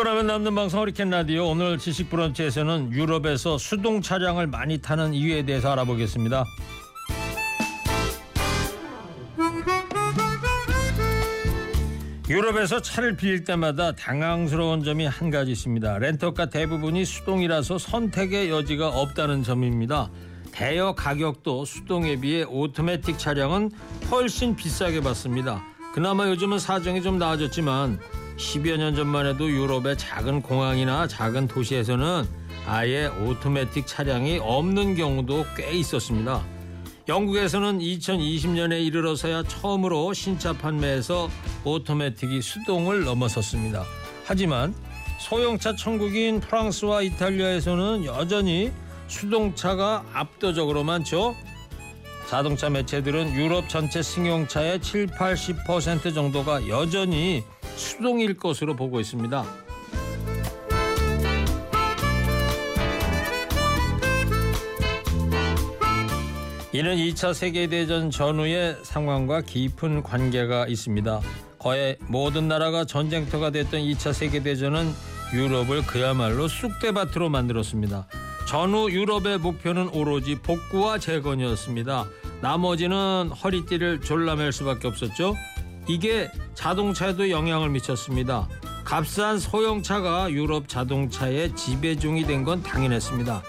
듣고 나면 남는 방송 허리케인 라디오 오늘 지식 브런치에서는 유럽에서 수동 차량을 많이 타는 이유에 대해서 알아보겠습니다. 유럽에서 차를 빌릴 때마다 당황스러운 점이 한 가지 있습니다. 렌터카 대부분이 수동이라서 선택의 여지가 없다는 점입니다. 대여 가격도 수동에 비해 오토매틱 차량은 훨씬 비싸게 받습니다. 그나마 요즘은 사정이 좀 나아졌지만 10여 년 전만 해도 유럽의 작은 공항이나 작은 도시에서는 아예 오토매틱 차량이 없는 경우도 꽤 있었습니다. 영국에서는 2020년에 이르러서야 처음으로 신차 판매에서 오토매틱이 수동을 넘어섰습니다. 하지만 소형차 천국인 프랑스와 이탈리아에서는 여전히 수동차가 압도적으로 많죠. 자동차 매체들은 유럽 전체 승용차의 7, 80% 정도가 여전히 수동일 것으로 보고 있습니다. 이는 2차 세계대전 전후의 상황과 깊은 관계가 있습니다. 거의 모든 나라가 전쟁터가 됐던 2차 세계대전은 유럽을 그야말로 쑥대밭으로 만들었습니다. 전후 유럽의 목표는 오로지 복구와 재건이었습니다. 나머지는 허리띠를 졸라맬 수밖에 없었죠. 이게 자동차에도 영향을 미쳤습니다. 값싼 소형차가 유럽 자동차의 지배종이 된 건 당연했습니다.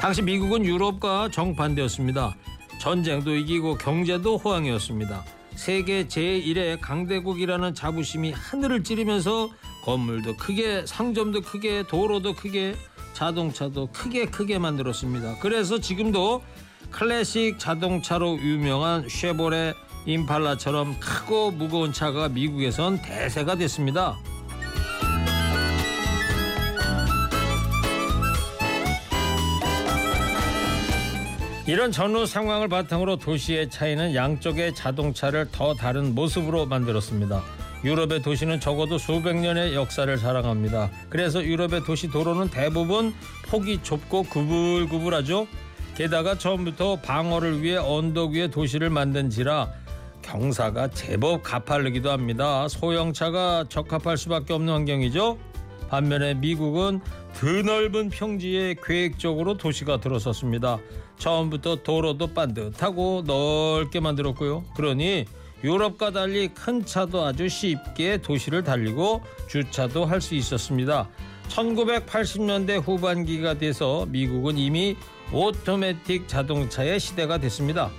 당시 미국은 유럽과 정반대였습니다. 전쟁도 이기고 경제도 호황이었습니다. 세계 제1의 강대국이라는 자부심이 하늘을 찌르면서 건물도 크게, 상점도 크게, 도로도 크게, 자동차도 크게 크게 만들었습니다. 그래서 지금도 클래식 자동차로 유명한 쉐보레 임팔라처럼 크고 무거운 차가 미국에선 대세가 됐습니다. 이런 전후 상황을 바탕으로 도시의 차이는 양쪽의 자동차를 더 다른 모습으로 만들었습니다. 유럽의 도시는 적어도 수백 년의 역사를 자랑합니다. 그래서 유럽의 도시 도로는 대부분 폭이 좁고 구불구불하죠. 게다가 처음부터 방어를 위해 언덕 위에 도시를 만든지라 경사가 제법 가파르기도 합니다. 소형차가 적합할 수밖에 없는 환경이죠. 반면에 미국은 드넓은 평지에 계획적으로 도시가 들어섰습니다. 처음부터 도로도 반듯하고 넓게 만들었고요. 그러니 유럽과 달리 큰 차도 아주 쉽게 도시를 달리고 주차도 할 수 있었습니다. 1980년대 후반기가 돼서 미국은 이미 오토매틱 자동차의 시대가 됐습니다.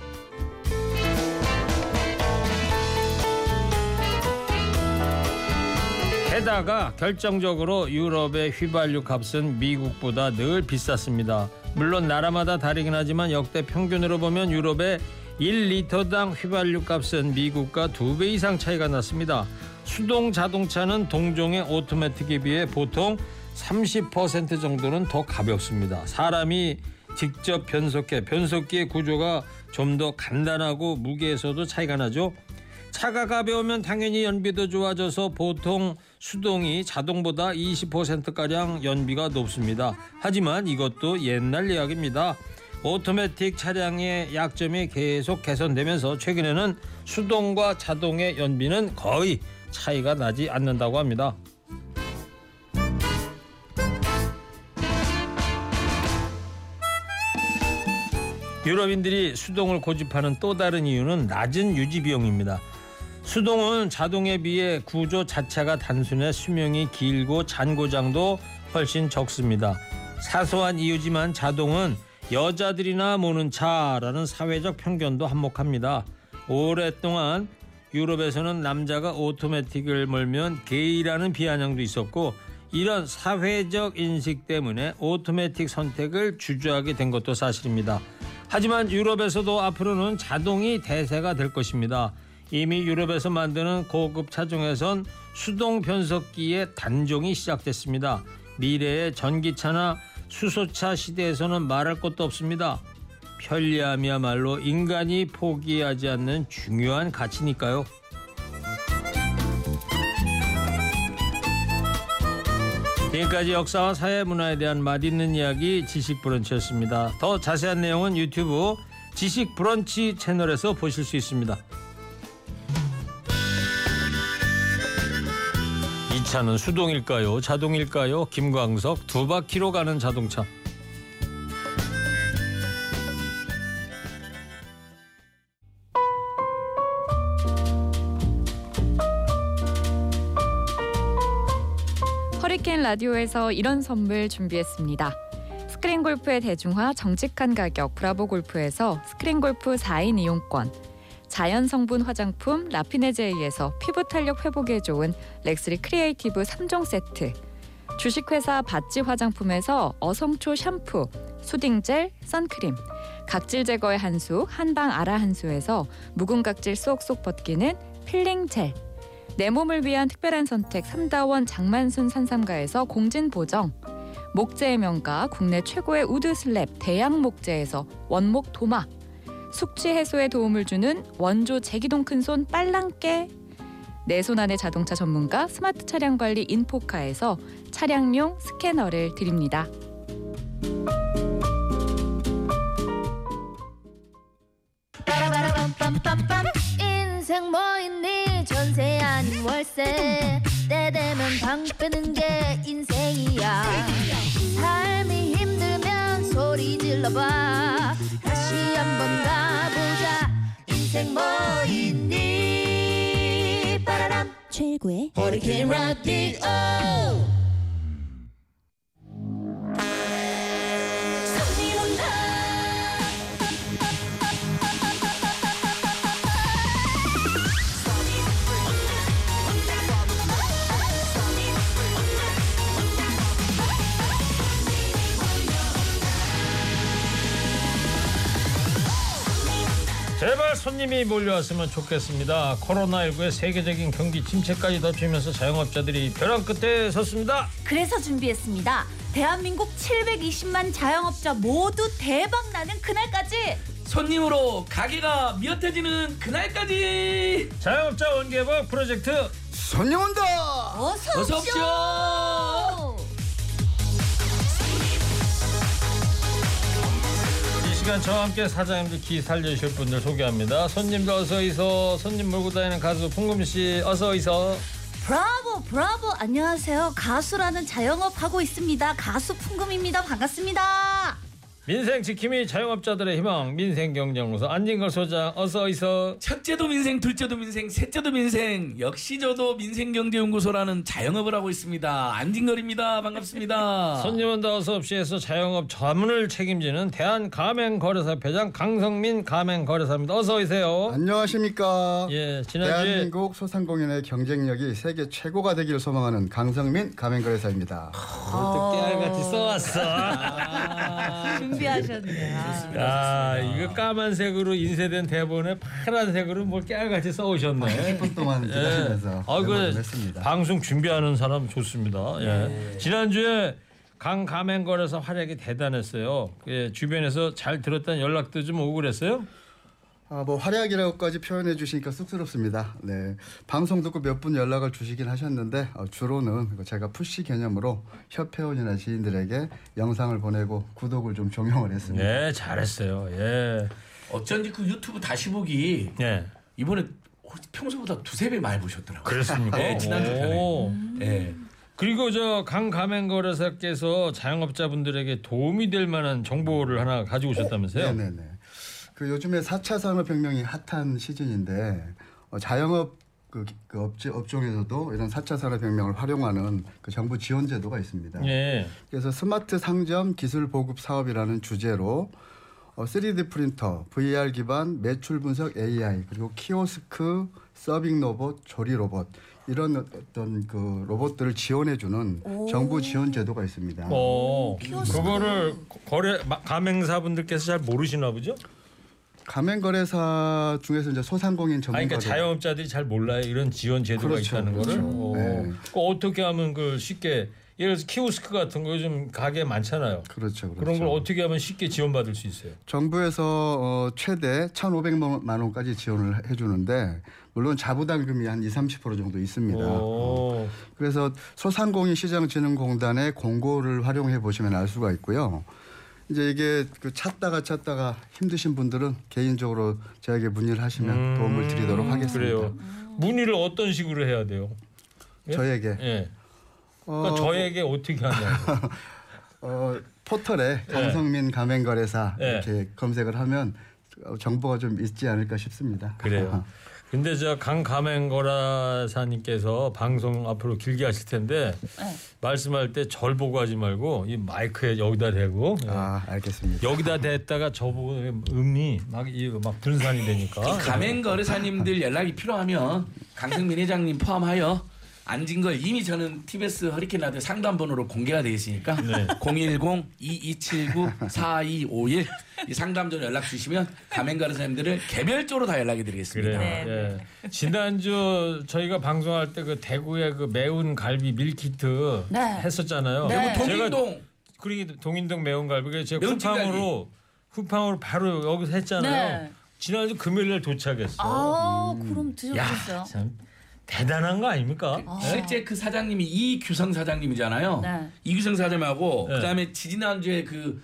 게다가 결정적으로 유럽의 휘발유 값은 미국보다 늘 비쌌습니다. 물론 나라마다 다르긴 하지만 역대 평균으로 보면 유럽의 1리터당 휘발유 값은 미국과 두배 이상 차이가 났습니다. 수동 자동차는 동종의 오토매틱에 비해 보통 30% 정도는 더 가볍습니다. 사람이 직접 변속해 변속기의 구조가 좀 더 간단하고 무게에서도 차이가 나죠. 차가 가벼우면 당연히 연비도 좋아져서 보통 수동이 자동보다 20%가량 연비가 높습니다. 하지만 이것도 옛날 이야기입니다. 오토매틱 차량의 약점이 계속 개선되면서 최근에는 수동과 자동의 연비는 거의 차이가 나지 않는다고 합니다. 유럽인들이 수동을 고집하는 또 다른 이유는 낮은 유지 비용입니다. 수동은 자동에 비해 구조 자체가 단순해 수명이 길고 잔고장도 훨씬 적습니다. 사소한 이유지만 자동은 여자들이나 모는 차라는 사회적 편견도 한몫합니다. 오랫동안 유럽에서는 남자가 오토매틱을 몰면 게이라는 비아냥도 있었고 이런 사회적 인식 때문에 오토매틱 선택을 주저하게 된 것도 사실입니다. 하지만 유럽에서도 앞으로는 자동이 대세가 될 것입니다. 이미 유럽에서 만드는 고급 차종에선 수동 변속기의 단종이 시작됐습니다. 미래의 전기차나 수소차 시대에서는 말할 것도 없습니다. 편리함이야말로 인간이 포기하지 않는 중요한 가치니까요. 지금까지 역사와 사회 문화에 대한 맛있는 이야기 지식 브런치였습니다. 더 자세한 내용은 유튜브 지식 브런치 채널에서 보실 수 있습니다. 이 차는 수동일까요? 자동일까요? 김광석 두 바퀴로 가는 자동차. 허리케인 라디오에서 이런 선물 준비했습니다. 스크린 골프의 대중화 정직한 가격 브라보 골프에서 스크린 골프 4인 이용권 자연 성분 화장품 라피네제이에서 피부 탄력 회복에 좋은 렉스리 크리에이티브 3종 세트. 주식회사 바찌 화장품에서 어성초 샴푸 soothing gel 선크림. 각질 제거의 한수 한방 아라 한수에서 묵은 각질 쏙쏙 벗기는 peeling gel. 내 몸을 위한 특별한 선택 삼다원 장만순 산삼가에서 공진 보정. 목재의 명가 국내 최고의 wood slab 대양 목재에서 원목 도마 숙취 해소에 도움을 주는 원조 제기동 큰손 빨랑깨. 내 손 안의 자동차 전문가 스마트 차량 관리 인포카에서 차량용 스캐너를 드립니다. 인생 뭐 있니? 전세 아닌 월세. 때 되면 방 빼는 게 인생이야. 삶이 힘들면 소리 질러봐. 다시 한번 가보자. 인생 뭐 있니? 빠라람. 최고의 허리케인 라디오 제발 손님이 몰려왔으면 좋겠습니다. 코로나19의 세계적인 경기 침체까지 덮치면서 자영업자들이 벼랑 끝에 섰습니다. 그래서 준비했습니다. 대한민국 720만 자영업자 모두 대박 나는 그날까지 손님으로 가게가 미어터지는 그날까지 자영업자 원개발 프로젝트 손님 온다. 어서 어서 오십시오. 오십시오. 시간 저와 함께 사장님들 기 살려주실 분들 소개합니다. 손님들 어서 이서 손님 몰고 다니는 가수 풍금 씨 어서 이서 브라보 브라보 안녕하세요. 가수라는 자영업 하고 있습니다. 가수 풍금입니다. 반갑습니다. 민생 지킴이 자영업자들의 희망 민생경제연구소 안진걸 소장 어서 이서 첫째도 민생, 둘째도 민생, 셋째도 민생. 역시 저도 민생경제연구소라는 자영업을 하고 있습니다. 안진걸입니다. 반갑습니다. 손님은 더 어서 없이 해서 자영업 자문을 책임지는 대한가맹거래사 회장 강성민 가맹거래사입니다. 어서 오세요. 안녕하십니까. 예, 지난주에 대한민국 소상공인의 경쟁력이 세계 최고가 되기를 소망하는 강성민 가맹거래사입니다. 또 깨알같이 써왔어. 준비하셨네요. 아, 이거 까만색으로 인쇄된 대본에 파란색으로 뭘 깨알같이 써오셨네. 10분 동안 기다리면서 아, 그 했습니다. 방송 준비하는 사람 좋습니다. 예. 지난주에 강 가맹거래사 활약이 대단했어요. 예, 주변에서 잘 들었다는 연락도 좀 오고 그랬어요? 아, 뭐 활약이라고까지 표현해 주시니까 쑥스럽습니다. 네, 방송 듣고 몇 분 연락을 주시긴 하셨는데 어, 주로는 제가 푸시 개념으로 협회원이나 지인들에게 영상을 보내고 구독을 좀 종용을 했습니다. 네, 잘했어요. 예. 어쩐지 그 유튜브 다시 보기 예. 이번에 평소보다 두세 배 많이 보셨더라고요. 그렇습니까? 네, 지난주 편에. 오. 예. 그리고 저 강 가맹거래사께서 자영업자분들에게 도움이 될 만한 정보를 하나 가지고 오셨다면서요? 네 네 네. 그 요즘에 4차 산업혁명이 핫한 시즌인데 어, 자영업 그, 그 업체 업종에서도 이런 4차 산업혁명을 활용하는 그 정부 지원 제도가 있습니다. 예. 그래서 스마트 상점 기술 보급 사업이라는 주제로 어, 3D 프린터, VR 기반 매출 분석 AI 그리고 키오스크, 서빙 로봇, 조리 로봇 이런 어떤 그 로봇들을 지원해주는 정부 지원 제도가 있습니다. 어, 그거를 거래 마- 가맹사분들께서 잘 모르시나 보죠? 가맹 거래사 중에서 이제 소상공인 아니, 전문 그러니까 자영업자들이 잘 몰라요 이런 지원 제도가 그렇죠, 있다는 거를. 그렇죠. 어. 네. 그 어떻게 하면 그 쉽게 예를 들어서 키오스크 같은 거 요즘 가게 많잖아요. 그렇죠. 그렇죠. 그런 걸 어떻게 하면 쉽게 지원받을 수 있어요? 정부에서 어, 최대 1,500만 원까지 지원을 해주는데 물론 자부담금이 한 2, 30% 정도 있습니다. 오. 그래서 소상공인 시장진흥공단의 공고를 활용해 보시면 알 수가 있고요. 이제 이게 그 찾다가 찾다가 힘드신 분들은 개인적으로 저에게 문의를 하시면 도움을 드리도록 하겠습니다. 음, 그래요. 문의를 어떤 식으로 해야 돼요? 예? 저에게 예. 어, 그러니까 저에게 어떻게 하냐고. 어, 포털에 강성민 가맹거래사 예. 이렇게 검색을 하면 정보가 좀 있지 않을까 싶습니다. 그래요. 근데 저 강 가맹거라사님께서 방송 앞으로 길게 하실 텐데 네. 말씀할 때 절 보고 하지 말고 이 마이크에 여기다 대고 예. 아, 알겠습니다. 여기다 댔다가 저보고 음이 막이막 분산이 되니까 가맹 거래사님들 연락이 필요하면 강승민 회장님 포함하여 앉은 걸 이미 저는 TBS 허리케인 라디오 상담 번호로 공개가 되어 있으니까 네. 010-2279-4251 이 상담 전화 연락 주시면 가맹 거래사님들을 개별적으로 다 연락해 드리겠습니다. 그래요. 예. 지난주 저희가 방송할 때 그 대구의 그 매운 갈비 밀키트 네. 했었잖아요. 네. 동인동 그러기 동인동 매운 갈비 제가 매운 후팡으로 후팡으로 바로 여기서 했잖아요. 네. 지난주 금요일 날 도착했어. 아, 그럼 드셔보셨어요? 참 대단한 거 아닙니까? 아. 실제 그 사장님이 이규성 사장님이잖아요. 네. 이규성 사장님하고 네. 그다음에 지지난주에 그,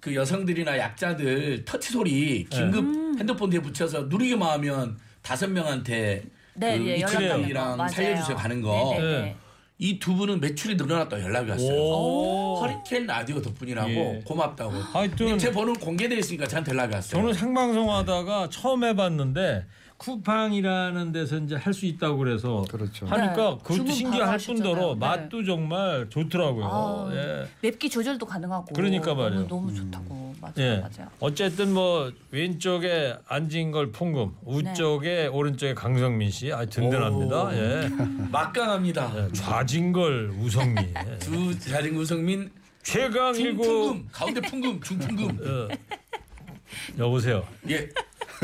그 여성들이나 약자들 터치 소리 긴급 음. 핸드폰 뒤에 붙여서 누리기만 하면 다섯 명한테 네, 그 예. 맞아요. 살려주세요 가는 거. 네, 네, 네. 네. 이두 분은 매출이 늘어났다고 연락이 왔어요. 오. 허리케인 라디오 덕분이라고 예. 고맙다고. 하여튼 제 번호 공개되어 있으니까 저한테 연락이 왔어요. 저는 생방송 하다가 처음 해봤는데 쿠팡이라는 데서 이제 할 수 있다고 그래서 그렇죠. 하니까 네. 그것도 신기할. 뿐더러 네. 맛도 정말 좋더라고요. 아, 예. 맵기 조절도 가능하고. 그러니까 말이에요. 너무, 너무 좋다고. 맞아요, 예. 맞아요. 어쨌든 뭐 왼쪽에 앉은 걸 풍금, 우쪽에 오른쪽에 강성민 씨, 아 든든합니다. 예. 막강합니다. 예. 좌진 걸 우성민, 예. 두 자진 우성민 최강 일구 중풍금 가운데 풍금 중풍금. 어. 여보세요. 예.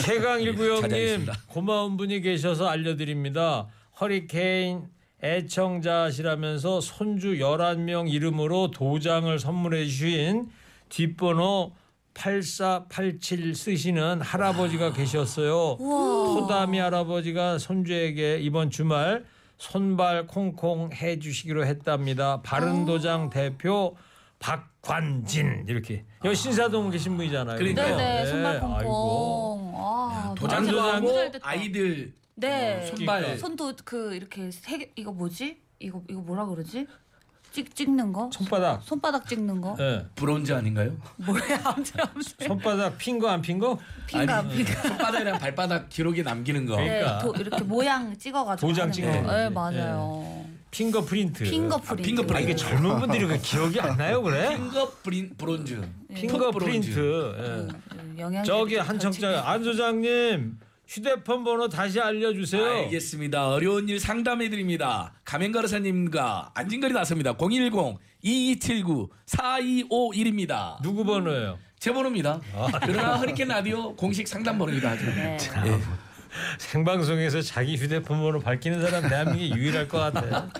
최강 일구 형님 찾아뵙겠습니다. 고마운 분이 계셔서 알려드립니다. 허리케인 애청자시라면서 손주 11명 이름으로 도장을 선물해 주신 뒷번호 8487 쓰시는 할아버지가 계셨어요. 토다미 할아버지가 손주에게 이번 주말 손발 콩콩 해 주시기로 했답니다. 바른도장 대표 박관진 이렇게 여기 신사동 계신 분이잖아요. 그러니까요. 네네, 네, 손발 아이고. 콩콩. 아, 도장도 너무 하고 잘 됐다. 아이들 네. 손발 손도 그 이렇게 세 개, 이거 뭐지? 이거 이거 뭐라 그러지? 찍 찍는 거? 손바닥. 손바닥 찍는 거? 예. 브론즈 아닌가요? 뭐야? 아무튼 아무튼. 손바닥 핀 거 안 핀 거? 핑가 아니, 핑가. 손바닥이랑 발바닥 기록에 남기는 거. 그러니까. 네, 도, 이렇게 모양 찍어가지고 도장 하는 찍는 거. 거지. 네, 맞아요. 핑거 프린트. 핑거 아, 프린트. 핑거 아, 프린트. 이게 젊은 분들이 그 기억이 안 나요, 그래? 핑거 프린 브론즈. 핑거. 프린트. 예. 음, 영양. 저기 한 청자 안 소장님 휴대폰 번호 다시 알려주세요. 알겠습니다. 어려운 일 상담해 드립니다. 가맹가르사님과 안진걸이 나섭니다. 010-2279-4251입니다. 누구 번호예요? 제 번호입니다. 그러나 허리케인 라디오 공식 상담 하죠. 네. 예. 생방송에서 자기 휴대폰 번호 밝히는 사람 대한민국에 유일할 것 같아요.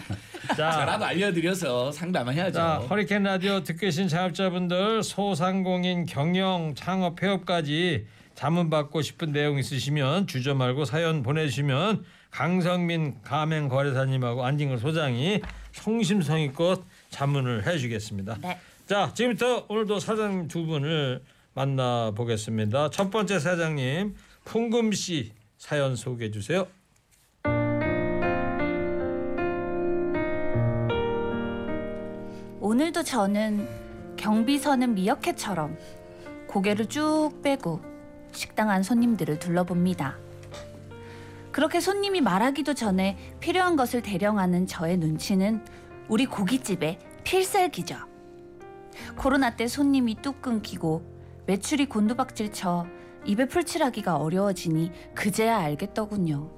자, 저라도 알려드려서 상담해야죠. 자, 허리케인 라디오 듣고 계신 자업자분들 소상공인 경영 창업 폐업까지 자문 받고 싶은 내용 있으시면 주저 말고 사연 보내주시면 강성민 가맹 거래사님하고 안진걸 소장이 성심성의껏 자문을 해주겠습니다. 네. 자, 지금부터 오늘도 사장님 두 분을 만나보겠습니다. 첫 번째 사장님 풍금 씨 사연 소개해 주세요. 오늘도 저는 경비서는 미어캣처럼 고개를 쭉 빼고 식당 안 손님들을 둘러봅니다. 그렇게 손님이 말하기도 전에 필요한 것을 대령하는 저의 눈치는 우리 고깃집의 필살기죠. 코로나 때 손님이 뚝 끊기고 매출이 곤두박질쳐 입에 풀칠하기가 어려워지니 그제야 알겠더군요.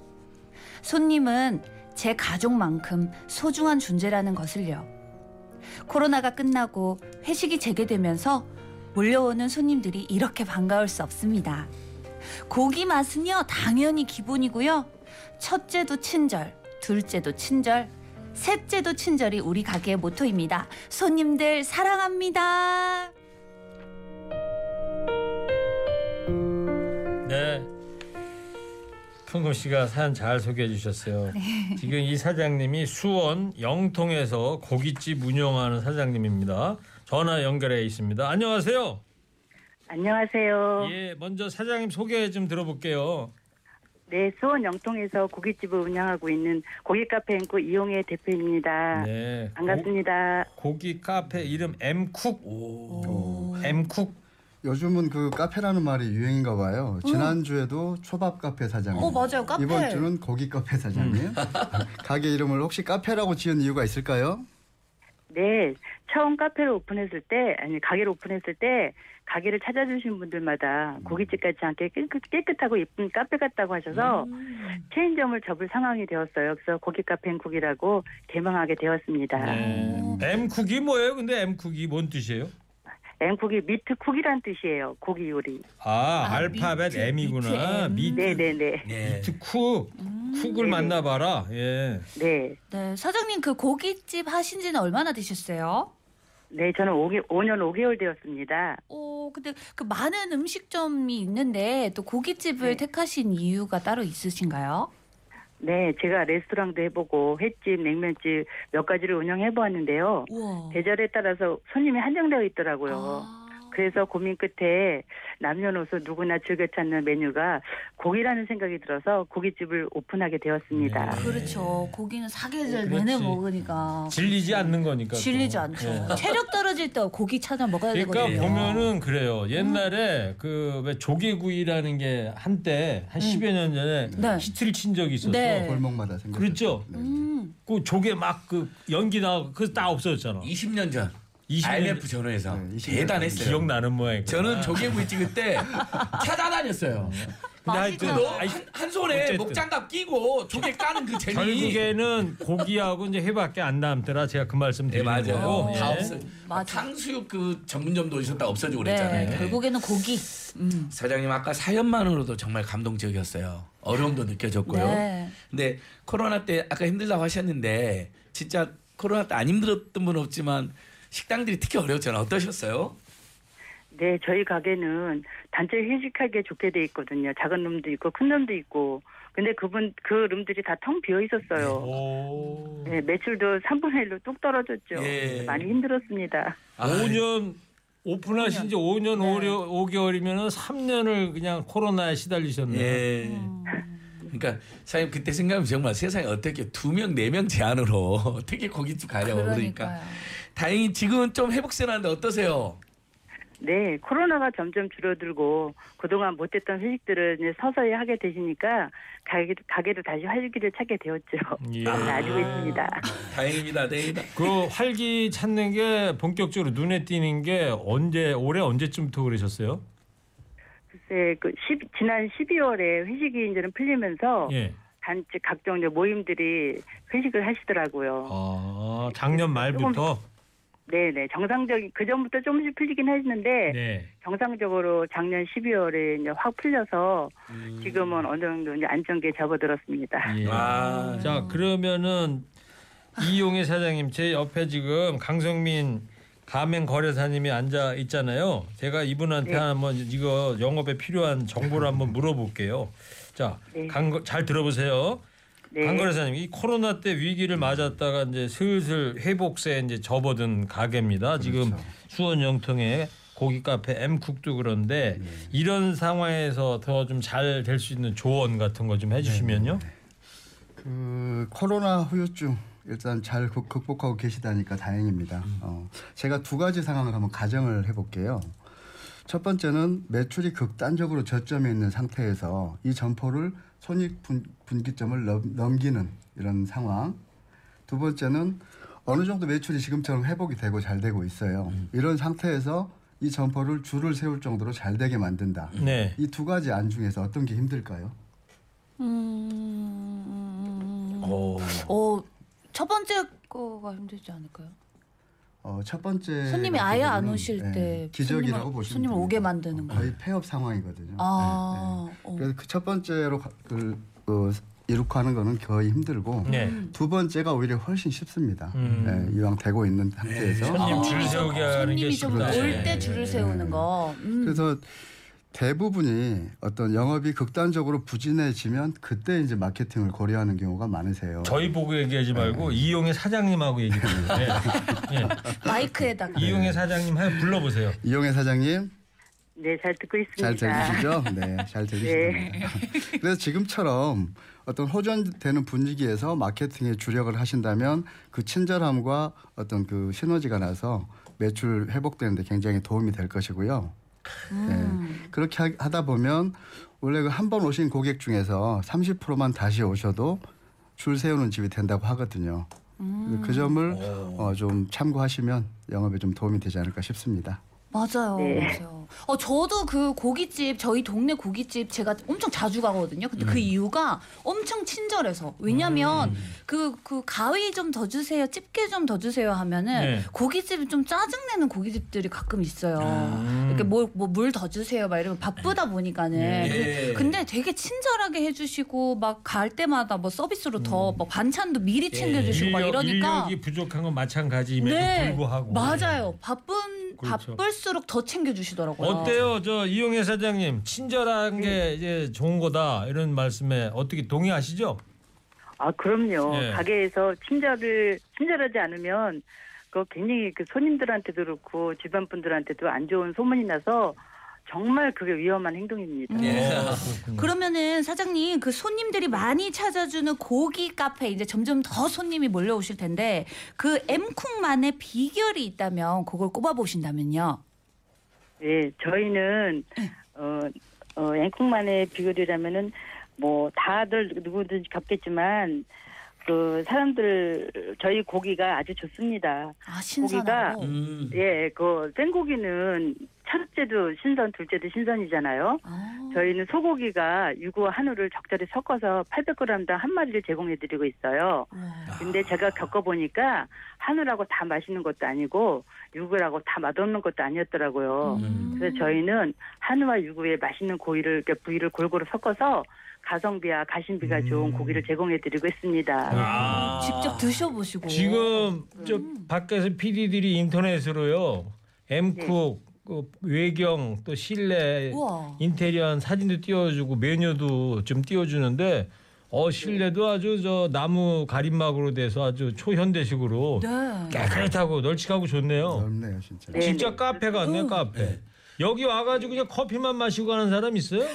손님은 제 가족만큼 소중한 존재라는 것을요. 코로나가 끝나고 회식이 재개되면서 몰려오는 손님들이 이렇게 반가울 수 없습니다. 고기 맛은요 당연히 기본이고요. 첫째도 친절, 둘째도 친절, 셋째도 친절이 우리 가게의 모토입니다. 손님들 사랑합니다. 네. 풍금 씨가 사연 잘 소개해 주셨어요. 지금 이 사장님이 수원 영통에서 고깃집 운영하는 사장님입니다. 전화 연결해 있습니다. 안녕하세요. 안녕하세요. 예, 먼저 사장님 소개 좀 들어볼게요. 네, 수원 영통에서 고깃집을 운영하고 있는 고기 카페 앵코 이용혜 대표입니다. 네. 반갑습니다. 고, 기 카페 이름 M쿡. 오. M쿡. 요즘은 그 카페라는 말이 유행인가 봐요. 지난주에도 초밥 카페 사장님. 어, 맞아요. 카페. 이번 주는 고기 카페 사장님. 가게 이름을 혹시 카페라고 지은 이유가 있을까요? 네, 처음 카페를 오픈했을 때, 아니 가게를 오픈했을 때 가게를 찾아주신 분들마다 고깃집 같지 않게 깨끗, 깨끗하고 예쁜 카페 같다고 하셔서 음. 체인점을 접을 상황이 되었어요. 그래서 고기 카페 M cook이라고 개명하게 되었습니다. 네. M쿡이 뭐예요? 근데 M쿡이 뭔 뜻이에요? 앵쿡이 Meat cook이란 뜻이에요. 고기 요리. 아, 아, 알파벳 meat, M이구나. Meat 네네네. 네. Meat cook. Cook을 네네. 만나봐라. 예. 네. 네, 사장님 그 고깃집 하신 지는 얼마나 되셨어요? 네, 저는 5개, 5년 5개월 되었습니다. 어, 근데 그 많은 음식점이 있는데 또 고깃집을 네. 택하신 이유가 따로 있으신가요? 네, 제가 레스토랑도 해보고 횟집, 냉면집 몇 가지를 운영해 보았는데요. 우와. 계절에 따라서 손님이 한정되어 있더라고요. 아. 그래서 고민 끝에 남녀노소 누구나 즐겨 찾는 메뉴가 고기라는 생각이 들어서 고깃집을 오픈하게 되었습니다. 네. 그렇죠. 고기는 사계절 그렇지. 내내 먹으니까 질리지 않는 거니까. 또. 질리지 않죠. 예. 체력 떨어질 때 고기 찾아 먹어야 그러니까 되거든요. 보면은 그래요. 옛날에 그 왜 조개구이라는 게 한때 한 10여 년 전에 네. 히트를 친 적이 있었어. 네. 골목마다 생겼죠. 그렇죠. 네. 음. 그 조개 막 그 연기 나고 그다 없어졌잖아. 20년 전 20년 IMF 전후에서 네, 20년 대단했어요. 기억나는 모양이고. 저는 조개구이 찍을 때 찾아다녔어요. 근데 한, 한 손에 어쨌든. 목장갑 끼고 조개 까는 그 재미. 결국에는 고기하고 이제 회밖에 안 남더라. 제가 그 말씀 네 드리는 맞아요. 거고. 다 예. 없어. 맞아. 탕수육 그 전문점도 있었다 없어지고 네, 그랬잖아요. 결국에는 고기. 음. 사장님 아까 사연만으로도 정말 감동적이었어요. 어려움도 느껴졌고요. 네. 근데 코로나 때 아까 힘들다고 하셨는데 진짜 코로나 때 안 힘들었던 분 없지만 식당들이 특히 어려웠잖아요. 어떠셨어요? 네, 저희 가게는 단체 회식하기에 좋게 돼 있거든요. 작은 룸도 있고 큰 룸도 있고. 근데 그분 그 룸들이 다 텅 비어 있었어요. 오. 네, 매출도 3분의 1로 뚝 떨어졌죠. 예. 많이 힘들었습니다. 아, 5년 오픈하신 지 5년 5, 개월이면 3년을 그냥 코로나에 시달리셨네요. 예. 그러니까 사장님 그때 생각하면 정말 세상에 어떻게 두 명 네 명 제한으로 어떻게 고깃집 가려고 그러니까 그러니까요. 다행히 지금은 좀 회복세라는데 어떠세요? 네, 코로나가 점점 줄어들고 그동안 못했던 회식들을 이제 서서히 하게 되시니까 가게, 가게도 다시 활기를 찾게 되었죠. 예. 나아지고 있습니다. 다행입니다. 다행이다. 그 활기 찾는 게 본격적으로 눈에 띄는 게 언제 올해 언제쯤부터 그러셨어요? 글쎄, 그 10, 지난 12월에 회식이 이제는 풀리면서 예. 단체 각종 이제 모임들이 회식을 하시더라고요. 아, 작년 말부터 네네 정상적인 그 전부터 조금씩 풀리긴 했는데 네. 정상적으로 작년 12월에 이제 확 풀려서 음. 지금은 어느 정도 이제 안정기에 접어들었습니다. 예. 아, 자, 그러면은 이용희 사장님 제 옆에 지금 강성민 가맹 거래사님이 앉아 있잖아요. 제가 이분한테 네. 한번 이거 영업에 필요한 정보를 한번 물어볼게요. 자, 네. 강, 잘 들어보세요. 네. 강거래사님, 이 코로나 때 위기를 맞았다가 이제 슬슬 회복세에 이제 접어든 가게입니다. 지금 그렇죠. 수원 영통에 고기 카페 M쿡도 그런데 네. 이런 상황에서 더 좀 잘 될 수 있는 조언 같은 거 좀 해주시면요. 그 코로나 후유증 일단 잘 극- 극복하고 계시다니까 다행입니다. 어, 제가 두 가지 상황을 한번 가정을 해볼게요. 첫 번째는 매출이 극단적으로 저점에 있는 상태에서 이 점포를 손익 분, 분기점을 넘- 넘기는 이런 상황. 두 번째는 어느 정도 매출이 지금처럼 회복이 되고 잘 되고 있어요. 이런 상태에서 이 점포를 줄을 세울 정도로 잘 되게 만든다. 네. 이 두 가지 안 중에서 어떤 게 힘들까요? 음. 오. 어, 첫 번째 거가 힘들지 않을까요? 어, 첫 번째 손님이 아예 안 오실 때 예, 기적이라고 보시면 손님을 됩니다. 오게 만드는 거. 거의 폐업 상황이거든요. 아, 네, 어. 네. 그래서 그 첫 번째로 가- 그, 그 이룩하는 거는 거의 힘들고 네. 두 번째가 오히려 훨씬 쉽습니다. 음. 네, 이왕 되고 있는 상태에서 손님 줄 아, 세우게 하는 게 손님이 좀 쉽다. 올 네. 때 줄을 세우는 거. 음. 그래서 대부분이 어떤 영업이 극단적으로 부진해지면 그때 이제 마케팅을 고려하는 경우가 많으세요. 저희 보고 얘기하지 말고 이용의 사장님하고 얘기해요. 네. 네. 마이크에다가. 이용의 사장님 한 불러보세요. 이용혜 사장님 네, 잘 듣고 있습니다. 잘 들리시죠? 네, 잘 들리시습니다. 그래서 지금처럼 어떤 호전되는 분위기에서 마케팅에 주력을 하신다면 그 친절함과 어떤 그 시너지가 나서 매출 회복되는데 굉장히 도움이 될 것이고요. 네, 그렇게 하- 하다 보면 원래 그 한 번 오신 고객 중에서 30%만 다시 오셔도 줄 세우는 집이 된다고 하거든요. 그 점을 어, 좀 참고하시면 영업에 좀 도움이 되지 않을까 싶습니다. 맞아요, 네. 맞아요. 어 저도 그 고깃집 저희 동네 고깃집 제가 엄청 자주 가거든요. 근데 그 이유가 엄청 친절해서 왜냐면 그그 가위 좀 더 주세요, 집게 좀 더 주세요 하면은 네. 고깃집이 좀 짜증 내는 고깃집들이 가끔 있어요. 음. 이렇게 뭐물 더 주세요, 막 이러면 바쁘다 보니까는. 네. 근데 되게 친절하게 해주시고 막 갈 때마다 뭐 서비스로 더뭐 반찬도 미리 챙겨주시고 막 인력, 이러니까. 인력이 부족한 건 마찬가지임에도 불구하고 맞아요. 바쁜 그렇죠. 바쁠수록 더 챙겨주시더라고요. 어때요, 저 이용혜 사장님 친절한 게 이제 좋은 거다 이런 말씀에 어떻게 동의하시죠? 아, 그럼요. 예. 가게에서 친절을 친절하지 않으면 그 굉장히 그 손님들한테도 그렇고 주변 분들한테도 안 좋은 소문이 나서 정말 그게 위험한 행동입니다. 예. 그러면은 사장님 그 손님들이 많이 찾아주는 고기 카페 이제 점점 더 손님이 몰려오실 텐데 그 M쿵만의 비결이 있다면 그걸 꼽아 보신다면요. 예, 저희는 어, 어 앵콩만의 비결이라면은 뭐 다들 누구든지 겪겠지만 그 사람들 저희 고기가 아주 좋습니다. 아 신선하고. 음. 예, 그 생고기는 첫째도 신선, 둘째도 신선이잖아요. 아. 저희는 소고기가 유구와 한우를 적절히 섞어서 800g당 한 마리를 제공해드리고 있어요. 와. 근데 제가 겪어보니까 한우라고 다 맛있는 것도 아니고 유구라고 다 맛없는 것도 아니었더라고요. 음. 그래서 저희는 한우와 유구의 맛있는 고기를 이렇게 부위를 골고루 섞어서 가성비와 가심비가 좋은 고기를 제공해드리고 있습니다. 아. 직접 드셔보시고. 지금 저 밖에서 PD들이 인터넷으로요 M쿡 그 외경 또 실내 우와. 인테리어 사진도 띄워주고 메뉴도 좀 띄워주는데 어 실내도 아주 저 나무 가림막으로 돼서 아주 초현대식으로 네. 깨끗하고 널찍하고 좋네요. 넓네요, 진짜. 네. 진짜 카페 같네 카페. 여기 와가지고 그냥 커피만 마시고 가는 사람 있어요?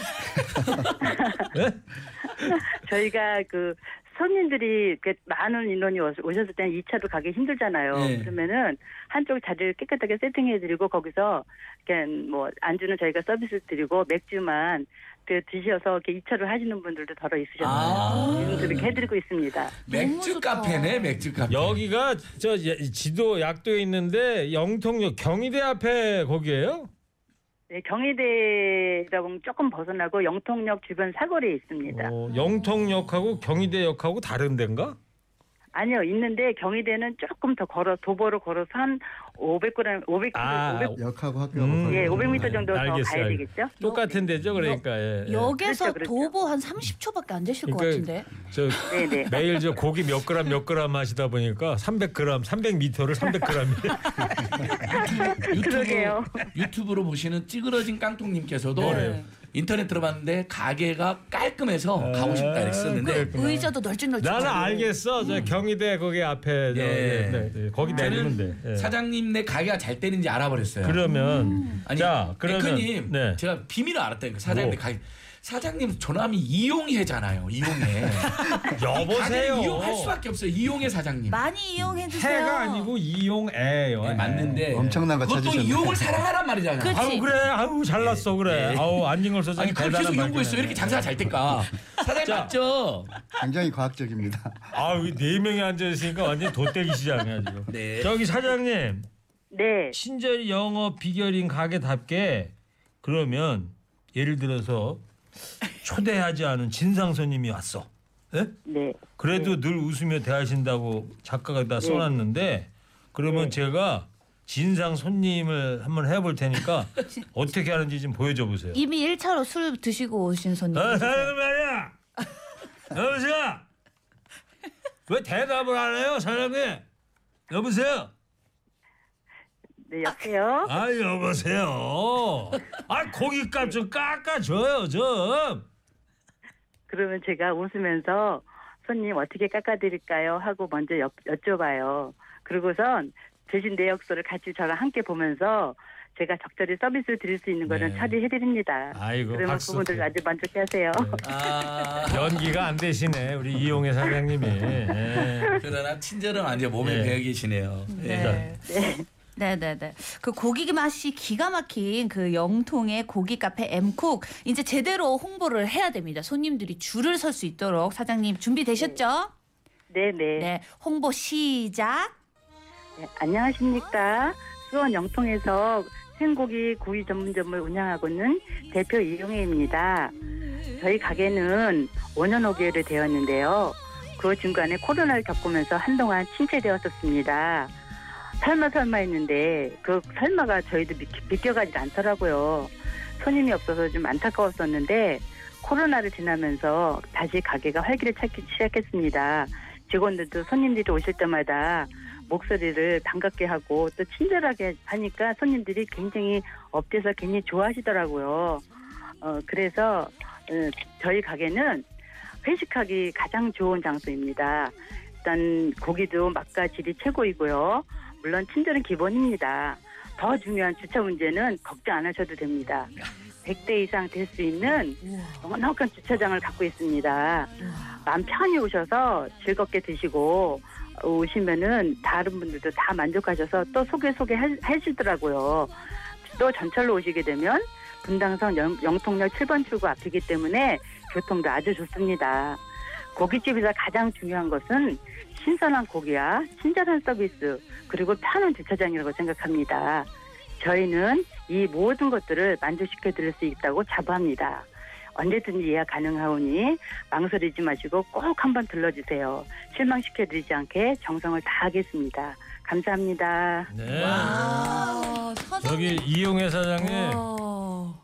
저희가 그 손님들이 그 많은 인원이 오- 오셨을 때는 2차도 가기 힘들잖아요. 네. 그러면은 한쪽 자리를 깨끗하게 세팅해드리고 거기서 이렇게 뭐 안주는 저희가 서비스 드리고 맥주만 그 드셔서 이렇게 2차를 하시는 분들도 더러 있으셨어요. 아. 그렇게 해드리고 있습니다. 맥주. 카페네 맥주 카페. 여기가 저 예- 지도 약도에 있는데 영통역 경희대 앞에 거기에요? 네, 경희대라고 조금 벗어나고 영통역 주변 사거리에 있습니다. 어, 영통역하고 경희대역하고 다른 데인가? 아니요, 있는데 경희대는 조금 더 걸어 도보로 걸어서 한 500g, 500km, 아, 500, 역하고 학교하고 음. 예, 500m 정도 더 알겠어요, 가야 알겠어요. 되겠죠? 똑같은 데죠, 그러니까. 예, 예. 역에서 그렇죠, 그렇죠. 도보 한 30초밖에 안 되실 것 그러니까 같은데. 저 네네. 매일 저 고기 몇 그램 몇 그램 하시다 보니까 300g, 300m를 300g이 유튜브 그러게요. 유튜브로 보시는 찌그러진 깡통님께서도 네. 인터넷 들어봤는데 가게가 깔끔해서 가고 싶다 이렇게 썼는데 의자도 널찍널찍. 나는 알겠어. 저 경희대 거기 앞에 저, 예. 예, 네, 네, 거기 내리면 돼. 예. 사장님 내 가게가 잘 되는지 알아버렸어요. 그러면 아니, 자, 그러면 앵커님, 네. 제가 비밀을 알았다니까 사장님 뭐? 가게. 사장님 조남이 이용해잖아요. 이용해. 여보세요. 이용할 수밖에 없어요. 이용해 사장님. 많이 이용해 주세요. 해가 아니고 이용애요. 네, 맞는데 엄청난 거 그것도 찾으셨네. 이용을 사랑하란 말이잖아요. 그치. 아우 그래, 아우 잘났어 그래. 예. 아우 안진걸 소장 아니 그걸 계속 연구했어요. 이렇게 장사 가 잘 될까? 사장님 자. 맞죠? 굉장히 과학적입니다. 아우 네 명이 앉아 있으니까 완전 돗대기 시장이야 지금. 네. 저기 사장님 네. 친절 영업 비결인 가게답게 그러면 예를 들어서 초대하지 않은 진상 손님이 왔어. 예? 네. 그래도 늘 웃으며 대하신다고 작가가 다 써놨는데 그러면 제가 진상 손님을 한번 해볼 테니까 어떻게 하는지 좀 보여줘 보세요. 이미 1차로 술 드시고 오신 손님. 어, 사장님 말이야. 여보세요. 왜 대답을 안 해요, 사장님? 여보세요. 네, 여보세요. 아 여보세요. 아 고깃값 좀 깎아줘요 좀. 그러면 제가 웃으면서 손님 어떻게 깎아드릴까요? 하고 먼저 여, 여쭤봐요. 그러고선 대신 내역서를 같이 저랑 함께 보면서 제가 적절히 서비스를 드릴 수 있는 거는 네. 처리해드립니다. 아이고 그러면 박수. 그분들 아주 만족해하세요. 아, 연기가 안 되시네 우리 이용혜 사장님이. 예. 그러나 친절은 아니죠. 몸에 예. 배어 계시네요. 예. 네. 네네네. 그 고기 맛이 기가 막힌 그 영통의 고기 카페 M쿡 이제 제대로 홍보를 해야 됩니다. 손님들이 줄을 설 수 있도록 사장님 준비되셨죠? 네네. 네. 홍보 시작. 네, 안녕하십니까. 수원 영통에서 생고기 구이 전문점을 운영하고 있는 대표 이용혜입니다. 저희 가게는 5년 5개월이 되었는데요. 그 중간에 코로나를 겪으면서 한동안 침체되었었습니다. 설마 설마 했는데 그 설마가 저희도 믿, 믿겨가지 않더라고요. 손님이 없어서 좀 안타까웠었는데 코로나를 지나면서 다시 가게가 활기를 찾기 시작했습니다. 직원들도 손님들이 오실 때마다 목소리를 반갑게 하고 또 친절하게 하니까 손님들이 굉장히 업돼서 굉장히 좋아하시더라고요. 어, 그래서 어, 저희 가게는 회식하기 가장 좋은 장소입니다. 일단 고기도 맛과 질이 최고이고요. 물론 친절은 기본입니다. 더 중요한 주차 문제는 걱정 안 하셔도 됩니다. 100대 이상 될 수 있는 넉넉한 주차장을 갖고 있습니다. 마음 편히 오셔서 즐겁게 드시고 오시면은 다른 분들도 다 만족하셔서 또 소개 소개 하- 하시더라고요. 또 전철로 오시게 되면 분당선 영, 영통역 7번 출구 앞이기 때문에 교통도 아주 좋습니다. 고깃집에서 가장 중요한 것은 신선한 고기와 친절한 서비스 그리고 편한 주차장이라고 생각합니다. 저희는 이 모든 것들을 만족시켜 드릴 수 있다고 자부합니다. 언제든지 예약 가능하오니 망설이지 마시고 꼭 한번 들러주세요. 실망시켜 드리지 않게 정성을 다하겠습니다. 감사합니다. 네. 아, 저기 이용혜 사장님 와.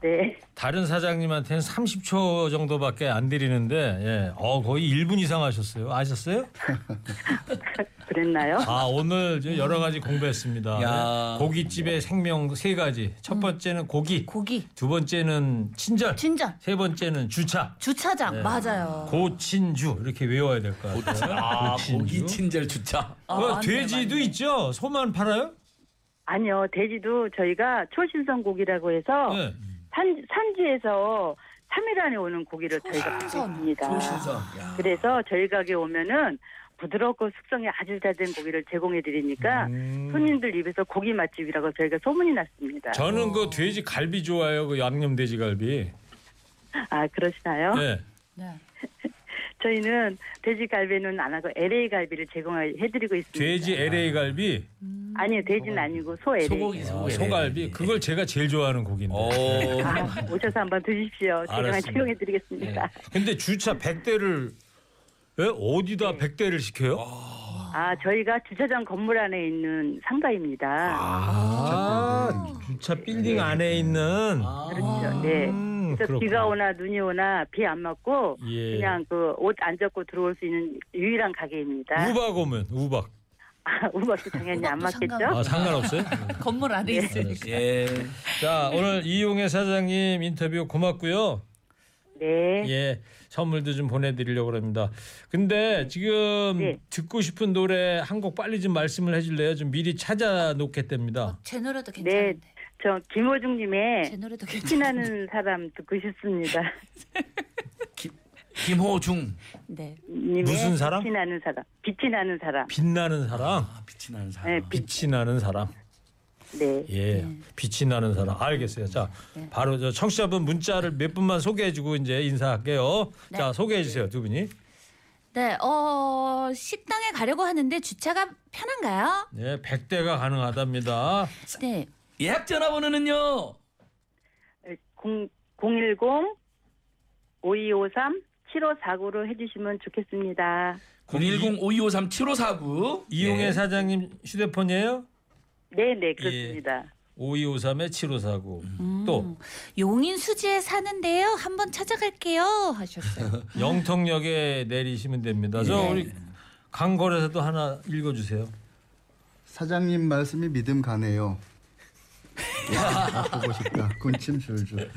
네. 다른 사장님한테는 30초 정도밖에 안 드리는데 예. 어 거의 1분 이상 하셨어요. 아셨어요? 그랬나요? 아 오늘 저 여러 가지 공부했습니다. 야. 예. 고깃집의 생명 세 가지. 첫 번째는 고기, 고기, 두 번째는 친절, 친절, 세 번째는 주차. 주차장 네. 맞아요. 고친주 이렇게 외워야 될 것 같아요. 아, 고친주. 고기 친절 주차. 아, 그 맞네, 돼지도 맞네. 있죠. 소만 팔아요? 아니요. 돼지도 저희가 초신선 고기라고 해서 네. 산, 산지에서 3일 안에 오는 고기를 저희가. 야. 그래서 저희 가게 오면은 부드럽고 숙성이 아주 잘 된 고기를 제공해 드리니까 음. 손님들 입에서 고기 맛집이라고 저희가 소문이 났습니다. 저는 그 돼지 갈비 좋아해요. 그 양념 돼지 갈비. 아 그러시나요? 네. 네. 저희는 돼지 갈비는 안 하고 LA 갈비를 제공해 드리고 있습니다. 돼지 LA 갈비, 아니요, 돼지는 아니고 소 LA. 소고기 아, 소고기. 소갈비. 그걸 제가 제일 좋아하는 고기인데. 오. 아, 오셔서 한번 드십시오. 제가 알았습니다. 제공해 드리겠습니다. 근데 주차 100대를 예? 어디다 100대를 시켜요? 아, 저희가 주차장 건물 안에 있는 상가입니다. 아, 주차 빌딩 안에 있는 그렇죠. 네. 음, 그래서. 비가 오나 눈이 오나 비 안 맞고 예. 그냥 그 옷 안 젖고 들어올 수 있는 유일한 가게입니다. 우박 오면 우박. 아, 우박도 당연히 안 우박도 맞겠죠? 상관- 아, 상관없어요? 건물 안에 있으니까. 예. 자, 오늘 이용혜 사장님 인터뷰 고맙고요. 네. 예, 선물도 좀 보내드리려고 합니다. 근데 지금 네. 듣고 싶은 노래 한 곡 빨리 좀 말씀을 해줄래요? 좀 미리 찾아 놓겠답니다. 제 노래도 네. 괜찮은데. 저 김호중님의. 피나는 사람 듣고 싶습니다. 김호중. 네. 님의 무슨 사람? 빛이 나는 사람. 빛이 나는 사람. 빛나는 사람, 아, 빛이 나는 사람. 네, 빛. 빛이 나는 사람. 네. 예, 빛이 나는 사람. 알겠어요. 자, 바로 저 청취자분 문자를 몇 분만 소개해 주고 이제 인사할게요. 네. 자, 소개해 주세요, 두 분이. 네. 어, 식당에 가려고 하는데 주차가 편한가요? 네, 100대가 가능하답니다. 네. 예약 전화번호는요. 0, 010 5253 7549로 해주시면 좋겠습니다. 010-5253-7549. 이용혜 예. 사장님 휴대폰이에요? 네, 네, 그렇습니다. 5253에 7549. 또 용인 수지에 사는데요. 한번 찾아갈게요. 하셨어요. 영통역에 내리시면 됩니다. 저 예. 우리 강거래사도 하나 읽어 주세요. 사장님 말씀이 믿음 가네요. 보고 싶다. 군침 줄줄.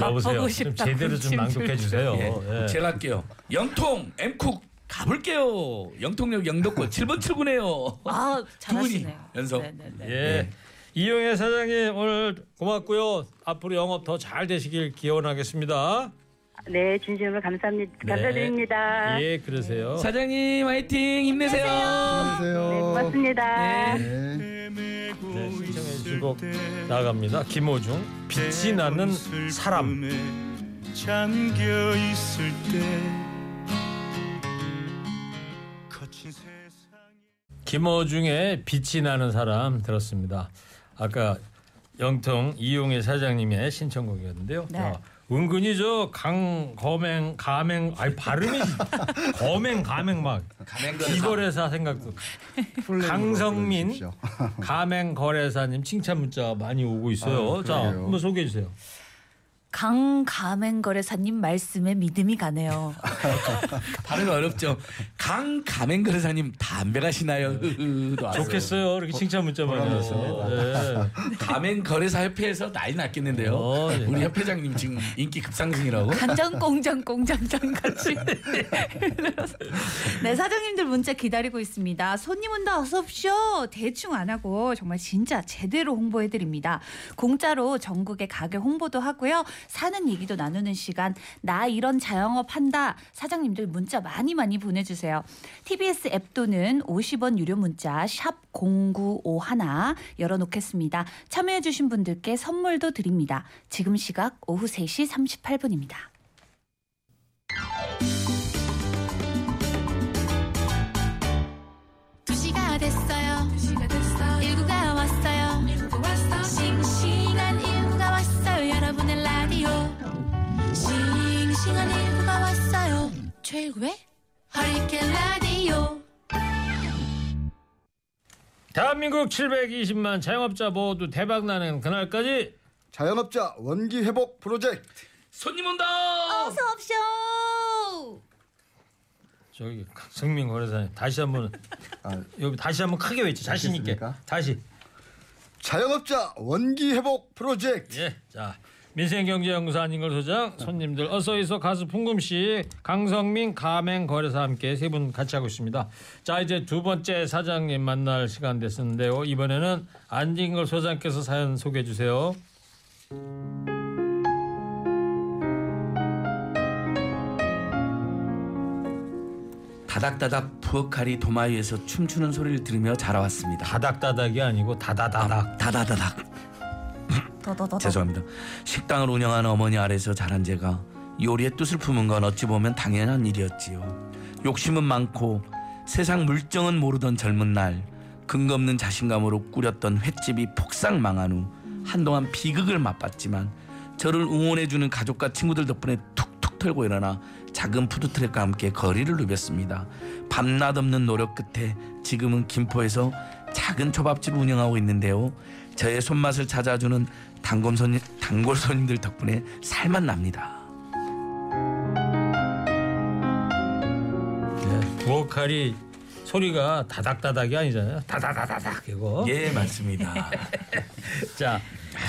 여보세요. 좀 싶다. 제대로 좀 낭독해 주세요. 예. 예. 제가 할게요. 영통 엠쿡 가볼게요. 영통역 영덕고 7번 출구네요. 아, 두 분이 잘하시네요. 연속. 네네네. 예. 이용혜 사장님 오늘 고맙고요. 앞으로 영업 더 잘 되시길 기원하겠습니다. 네, 진심으로 감사합니다. 네. 감사드립니다. 예, 그러세요. 사장님 화이팅 힘내세요. 안녕하세요. 네, 고맙습니다. 네. 네, 신청해 주신 곡 나갑니다. 김호중 빛이 나는 사람. 잠겨 있을 때 거친 세상 김어중의 빛이 나는 사람 들었습니다. 아까 영통 이용의 사장님의 신청곡이었는데요. 네. 자, 은근히 저 강거맹 가맹 아니 발음이 거맹 가맹 막 가맹거래사. 기거래사 생각도 강성민. 가맹 거래사님 칭찬 문자 많이 오고 있어요. 아, 자. 한번 소개해 주세요. 강가맹 거래사님 말씀에 믿음이 가네요. 발음이 어렵죠. 강 가맹 거래사님 담배 가시나요? 왔어요. 좋겠어요. 이렇게 칭찬 문자 많이 왔어요. 예. 가맹 거래사 협회에서 난리 났겠는데요. 어, 예. 우리 협회장님 지금 인기 급상승이라고. 간장 공장 공장장 같이. 네 사장님들 문자 기다리고 있습니다. 손님 온다 어서 오십시오. 대충 안 하고 정말 진짜 제대로 홍보해 드립니다. 공짜로 전국에 가게 홍보도 하고요. 사는 얘기도 나누는 시간. 나 이런 자영업 한다. 사장님들 문자 많이 많이 보내주세요. TBS 앱 또는 50원 유료 문자 샵 0951 열어놓겠습니다. 참여해주신 분들께 선물도 드립니다. 지금 시각 오후 3시 38분입니다. 두시가 됐어요. 싱싱한 일구가 왔어요. 최일구의 허리케인 라디오. 대한민국 720만 자영업자 모두 대박 나는 그날까지 자영업자 원기 회복 프로젝트. 손님 온다. 어서 옵쇼. 저기 강성민 거래사님 다시 한번 아, 여기 다시 한번 크게 외치 자신 있게? 다시 자영업자 원기 회복 프로젝트. 예, 자 민생경제연구소 안인걸 소장 손님들 어서 있어 가수 풍금 씨 강성민 가맹 거래사 함께 세 분 같이 하고 있습니다. 자 이제 두 번째 사장님 만날 시간 됐었는데요. 이번에는 안진걸 소장께서 사연 소개해 주세요. 다닥다닥 부엌칼이 도마 위에서 춤추는 소리를 들으며 자라왔습니다. 다닥다닥이 아니고 다다다닥. 다다다닥. 죄송합니다. 식당을 운영하는 어머니 아래서 자란 제가 요리의 뜻을 품은 건 어찌 보면 당연한 일이었지요. 욕심은 많고 세상 물정은 모르던 젊은 날 근거 없는 자신감으로 꾸렸던 횟집이 폭삭 망한 후 한동안 비극을 맛봤지만 저를 응원해주는 가족과 친구들 덕분에 툭툭 털고 일어나 작은 푸드트랙과 함께 거리를 누볐습니다. 밤낮 없는 노력 끝에 지금은 김포에서 작은 초밥집을 운영하고 있는데요. 저의 손맛을 찾아주는 단골 손님, 단골 손님들 덕분에 살만 납니다. 네, 부엌칼이 소리가 다닥다닥이 아니잖아요. 다다다다닥 이거. 예, 맞습니다. 자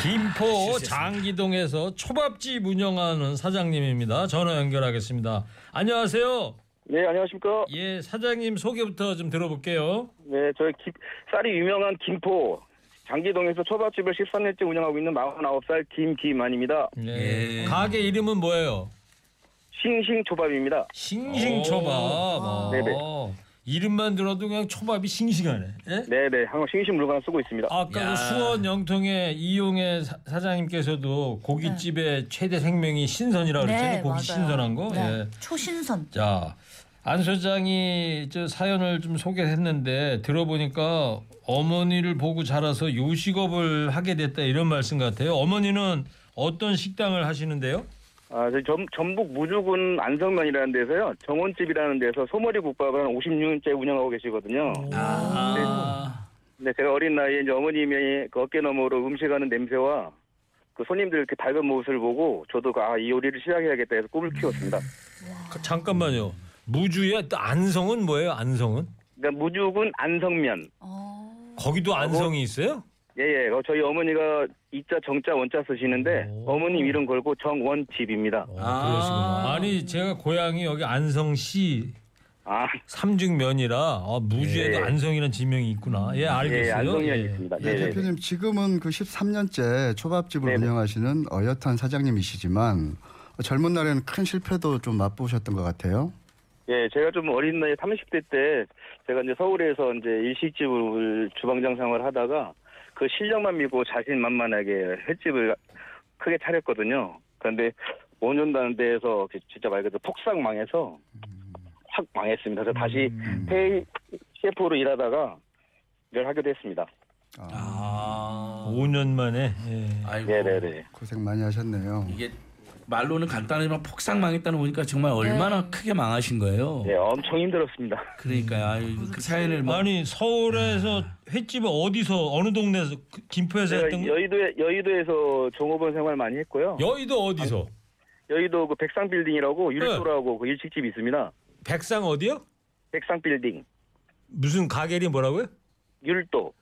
김포 장기동에서 초밥집 운영하는 사장님입니다. 전화 연결하겠습니다. 안녕하세요. 네, 안녕하십니까. 예, 사장님 소개부터 좀 들어볼게요. 네, 저희 김, 쌀이 유명한 김포 장기동에서 초밥집을 13년째 운영하고 있는 49살 김기만입니다. 예. 예. 가게 이름은 뭐예요? 싱싱초밥입니다. 싱싱초밥. 어. 네네. 이름만 들어도 그냥 초밥이 싱싱하네. 예? 네네, 항상 싱싱 물건을 쓰고 있습니다. 아까 야. 그 수원 영통의 이용의 사- 사장님께서도 고깃집의 최대 생명이 신선이라고 그랬잖아요. 네, 고기 맞아요. 신선한 거. 네. 예. 초신선. 자, 안 소장이 저 사연을 좀 소개했는데 들어보니까 어머니를 보고 자라서 요식업을 하게 됐다 이런 말씀 같아요. 어머니는 어떤 식당을 하시는데요? 아, 저희 전, 전북 무주군 안성면이라는 데서요, 정원집이라는 데서 소머리 국밥을 한 56년째 운영하고 계시거든요. 아, 네, 제가 어린 나이에 이제 어머님이 그 어깨 너머로 음식하는 냄새와 그 손님들 이렇게 밝은 모습을 보고 저도 그, 아, 이 요리를 시작해야겠다 해서 꿈을 키웠습니다. 그, 잠깐만요. 무주의 또 안성은 뭐예요? 안성은? 그러니까 무죽은 안성면. 거기도 안성이 있어요? 예, 예. 어, 저희 어머니가 이자 정자 원자 쓰시는데 어머님 이름 걸고 정원집입니다. 아, 그러시구나. 아니 제가 고향이 여기 안성시 아, 삼중면이라 아, 무주에도 예. 안성이라는 지명이 있구나. 예, 알겠어요. 예, 안성면 예. 있습니다. 네, 대표님 지금은 그 13년째 초밥집을 네네. 운영하시는 어엿한 사장님이시지만 젊은 날에는 큰 실패도 좀 맛보셨던 것 같아요. 예, 제가 좀 어린 나이 30대 때 제가 이제 서울에서 이제 일식집을 주방장 생활을 하다가 그 실력만 믿고 자신만만하게 횟집을 크게 차렸거든요. 그런데 5년 다는 데에서 진짜 말 그대로 폭삭 망해서 확 망했습니다. 그래서 다시 페이 셰프로 일하다가 일을 하게 됐습니다. 아, 5년 만에. 예. 아이고. 네네네. 고생 많이 하셨네요. 이게 말로는 간단하지만 폭삭 망했다는 거니까 정말 얼마나 크게 망하신 거예요. 네, 엄청 힘들었습니다. 그러니까요. 아유, 그 사연을 뭐 아니 서울에서 횟집을 어디서 어느 동네에서 그 김포에서 제가 했던 거? 여의도에 여의도에서 종업원 생활 많이 했고요. 여의도 어디서? 여의도 그 백상 빌딩이라고 율도라고 그 일식집이 있습니다. 백상 어디요? 백상 빌딩 무슨 가게 이름이 뭐라고요? 율도.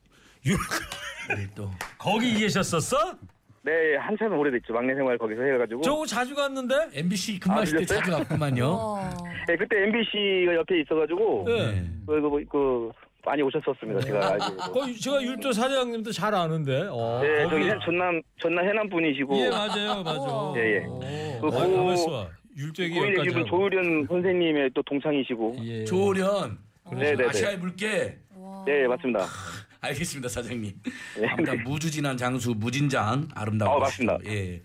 또 거기 계셨었어? 네, 한참 오래됐죠. 막내 생활 거기서 해가지고. 저 자주 갔는데. MBC 근무하실 때 그랬어요? 자주 갔구만요. 네, 그때 MBC가 옆에 있어가지고. 네. 그, 그, 그, 많이 오셨었습니다. 제가 알기로. 거기 제가 율도 사장님도 잘 아는데. 어, 네, 거기- 저기 해- 전남, 전남 해남 분이시고. 예 맞아요 맞아. 예, 예. 어, 그 아, 고- 얘기 고인의 하고. 조유련 선생님의 또 동창이시고. 예. 조련 네네네. 아시아의 물개. 네, 맞습니다. 알겠습니다, 사장님. 네. 아무튼 무주 진안 장수 무진장 아름다운 어. 맞습니다. 예.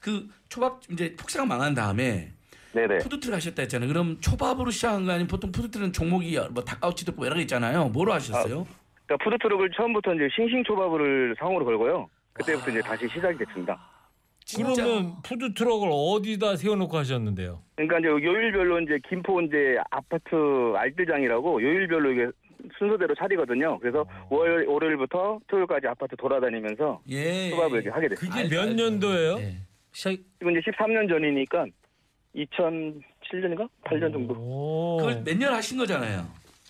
그 초밥 이제 폭삭 망한 다음에 네네. 푸드트럭 하셨다 했잖아요. 그럼 초밥으로 시작한 거 아니면 보통 푸드트럭은 종목이 뭐 닭꼬치도 있고 여러 개 있잖아요. 뭐로 하셨어요? 그러니까 푸드트럭을 처음부터 이제 싱싱 초밥을 상호로 걸고요. 그때부터 이제 다시 시작이 됐습니다. 그러면 푸드 트럭을 어디다 세워놓고 하셨는데요? 그러니까 이제 요일별로 이제 김포 이제 아파트 알뜰장이라고 요일별로 이게 순서대로 차리거든요. 그래서 월 월요일부터 토요일까지 아파트 돌아다니면서 예. 초밥을 이렇게 하게 됐습니다. 그게 몇 년도예요? 예. 시작. 지금 이제 13년 전이니까 2007년인가 8년 정도. 오. 그걸 몇 년 하신 거잖아요.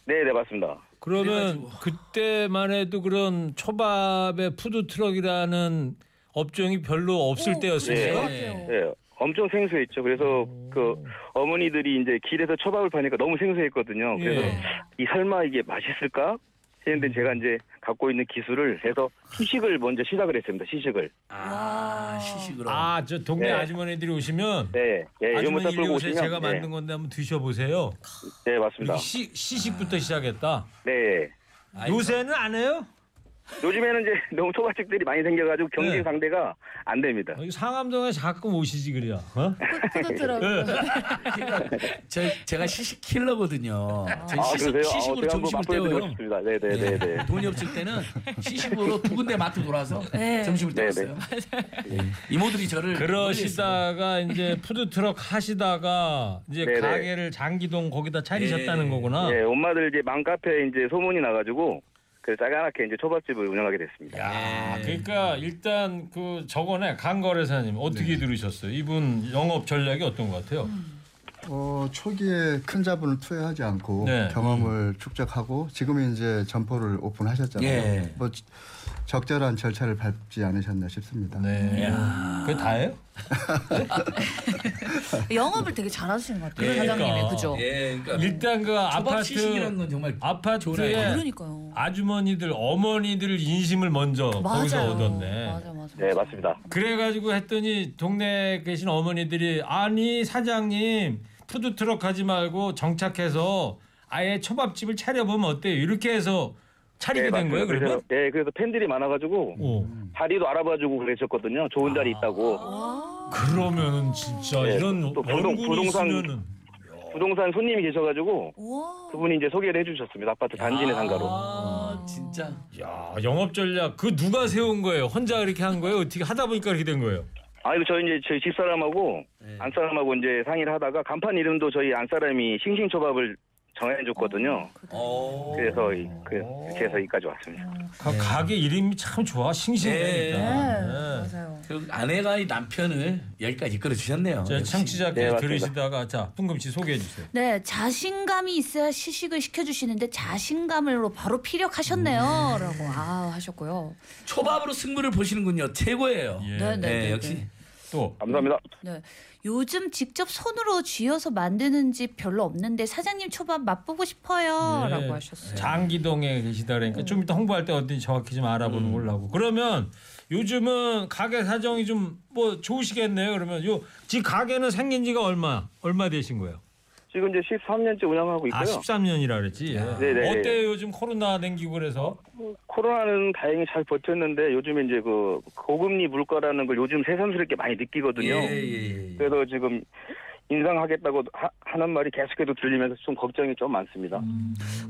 네, 네 맞습니다. 그러면 그래가지고. 그때만 해도 그런 초밥의 푸드 트럭이라는 업종이 별로 없을 때였어요. 네. 네, 엄청 생소했죠. 그래서 그 어머니들이 이제 길에서 초밥을 파니까 너무 생소했거든요. 그래서 예. 이 설마 이게 맛있을까? 했는데 제가 이제 갖고 있는 기술을 해서 시식을 먼저 시작을 했습니다. 시식을. 아, 시식으로. 아, 저 동네 네. 아주머니들이 오시면 네, 예, 아주머니 유모차 일리 끌고 오세요. 오시면 제가 만든 건데 한번 드셔 보세요. 네, 네 맞습니다. 시, 시식부터 시작했다. 네. 아이고. 요새는 안 해요? 요즘에는 이제 너무 초밥집들이 많이 생겨가지고 경쟁 네. 상대가 안 됩니다. 여기 상암동에 가끔 오시지 그래요. 어? 푸드트럭. 네. 저, 제가 시식 킬러거든요. 저 아, 시식, 그러세요? 시식으로 아, 제가 한번 점심을 때워요. 싶습니다. 네, 네, 네, 네. 돈이 없을 때는 시식으로 두 군데 마트 돌아서 네. 점심을 네, 때웠어요. 예. 이모들이 저를 그러시다가 이제 푸드 트럭 하시다가 이제 네네. 가게를 장기동 거기다 차리셨다는 예. 거구나. 예, 엄마들 이제 맘카페에 이제 소문이 나가지고 그래서 짜가맣게 이제 초밥집을 운영하게 됐습니다. 야, 예. 그러니까 일단 그 저번에 강거래사님 어떻게 들으셨어요? 이분 영업 전략이 어떤 것 같아요? 어, 초기에 큰 자본을 투여하지 않고 네. 경험을 축적하고 지금은 이제 점포를 오픈하셨잖아요. 예. 뭐 지- 적절한 절차를 밟지 않으셨나 싶습니다. 네. 그게 다예요? 영업을 되게 잘하시는 것 같아요. 그러니까. 사장님이 그죠? 예, 그러니까 일단 그 아파트 시식이라는 건 정말 아파트에 그러니까요. 아주머니들 어머니들 인심을 먼저 거기서 맞아요. 얻었네. 맞아 맞아. 네, 맞습니다. 그래가지고 했더니 동네에 계신 어머니들이 아니 사장님 푸드 트럭 하지 말고 정착해서 아예 초밥집을 차려보면 어때요? 이렇게 해서 차리게 된 거예요, 그래서, 그러면? 네, 그래서 팬들이 많아가지고 오. 자리도 알아봐주고 그러셨거든요. 좋은 자리 있다고. 그러면은 진짜 네, 이런 또 부동- 부동산- 있으면은 부동산 손님이 계셔가지고 우와. 그분이 이제 소개를 해주셨습니다. 아파트 단지 내 상가로. 아, 진짜. 야 영업 전략 그 누가 세운 거예요? 혼자 이렇게 한 거예요? 어떻게 하다 보니까 이렇게 된 거예요? 아, 이거 저희 이제 저희 집 사람하고 네. 안 사람하고 이제 상의를 하다가 간판 이름도 저희 안 사람이 싱싱초밥을 정해줬거든요. 어. 그래서 이- 그 이렇게 해서 여기까지 왔습니다. 가, 가게 이름이 참 좋아 싱싱해. 네. 일단. 네. 맞아요. 그 아내가 이 남편을 여기까지 이끌어 주셨네요. 자, 청취자께 네, 맞습니다. 들으시다가 자 풍금 씨 소개해 주세요. 네, 자신감이 있어야 시식을 시켜주시는데 자신감으로 바로 피력하셨네요라고 아 하셨고요. 초밥으로 승부를 보시는군요. 최고예요. 예. 네, 네, 네, 네, 역시. 네. 또 감사합니다. 네. 요즘 직접 손으로 쥐어서 만드는 집 별로 없는데 사장님 초밥 맛보고 싶어요라고 네. 하셨어요. 장기동에 계시다 그러니까 좀 이따 홍보할 때 어딘지 정확히 좀 알아보는 걸로 하고 그러면 요즘은 가게 사정이 좀 뭐 좋으시겠네요. 그러면 요 지금 가게는 생긴 지가 얼마 얼마 되신 거예요? 지금 이제 13년째 운영하고 있고요. 아 13년이라 그랬지. 예. 네네. 어때요 요즘 코로나 댕기고 그래서? 코로나는 다행히 잘 버텼는데 요즘에 이제 그 고금리 물가라는 걸 요즘 새삼스럽게 많이 느끼거든요. 예, 예, 예. 그래서 지금 인상하겠다고 하, 하는 말이 계속해서 들리면서 좀 걱정이 좀 많습니다.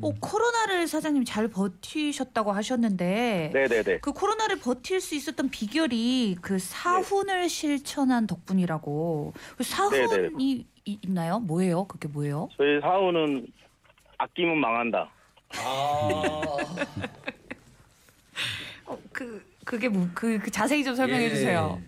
어, 코로나를 사장님 잘 버티셨다고 하셨는데 네네네. 그 코로나를 버틸 수 있었던 비결이 그 사훈을 실천한 덕분이라고 그 사훈이 네네. 이- 있나요? 뭐예요? 그게 뭐예요? 저희 사우는 아끼면 망한다. 어, 그 그게 뭐, 그, 그 자세히 좀 설명해 예. 주세요.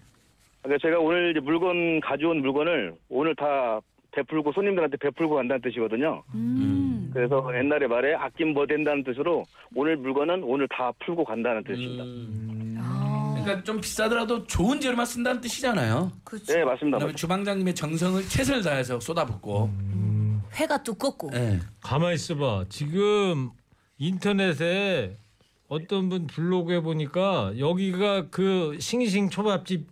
그러니까 제가 오늘 이제 물건 가져온 물건을 오늘 다 베풀고 손님들한테 베풀고 간다는 뜻이거든요. 음. 그래서 옛날에 말에 아끼면 뭐 된다는 뜻으로 오늘 물건은 오늘 다 풀고 간다는 뜻입니다. 음. 아, 그러니까 좀 비싸더라도 좋은 재료만 쓴다는 뜻이잖아요. 그렇죠. 네 맞습니다. 그다음에 주방장님의 정성을 최선을 다해서 쏟아붓고. 회가 두껍고. 예. 가만 있어봐. 지금 인터넷에 어떤 분 블로그에 보니까 여기가 그 싱싱 초밥집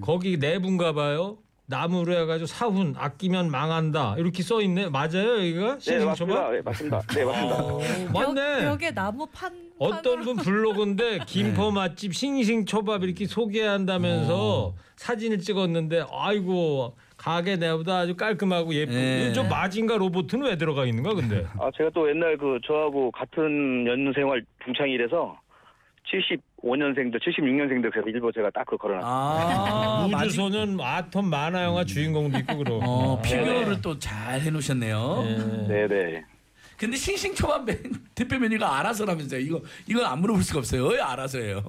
거기 내분가 봐요. 나무로 해가지고 사훈 아끼면 망한다 이렇게 써 있네. 맞아요 여기가 네 싱싱 맞습니다. 초밥? 네, 맞습니다. 네 맞습니다. 맞네. 벽 에 나무 판 어떤 분 블로그인데 김포 맛집 싱싱 초밥 이렇게 소개한다면서 사진을 찍었는데 아이고 가게 내보다 아주 깔끔하고 예쁘고 네. 저 마징가 로봇은 왜 들어가 있는가 근데 아 제가 또 옛날 그 저하고 같은 연생활 동창이라서 75년생들, 76년생들 그래서 일부 제가 딱 그 걸어놨어요. 아, 우주소년 아톰 만화 영화 주인공도 있고 그러고 어, 네네. 피규어를 또 잘 해놓으셨네요. 예. 네네. 근데 싱싱초밥 메- 대표 메뉴가 알아서라면서요. 이거 이거 안 물어볼 수가 없어요. 왜 알아서예요?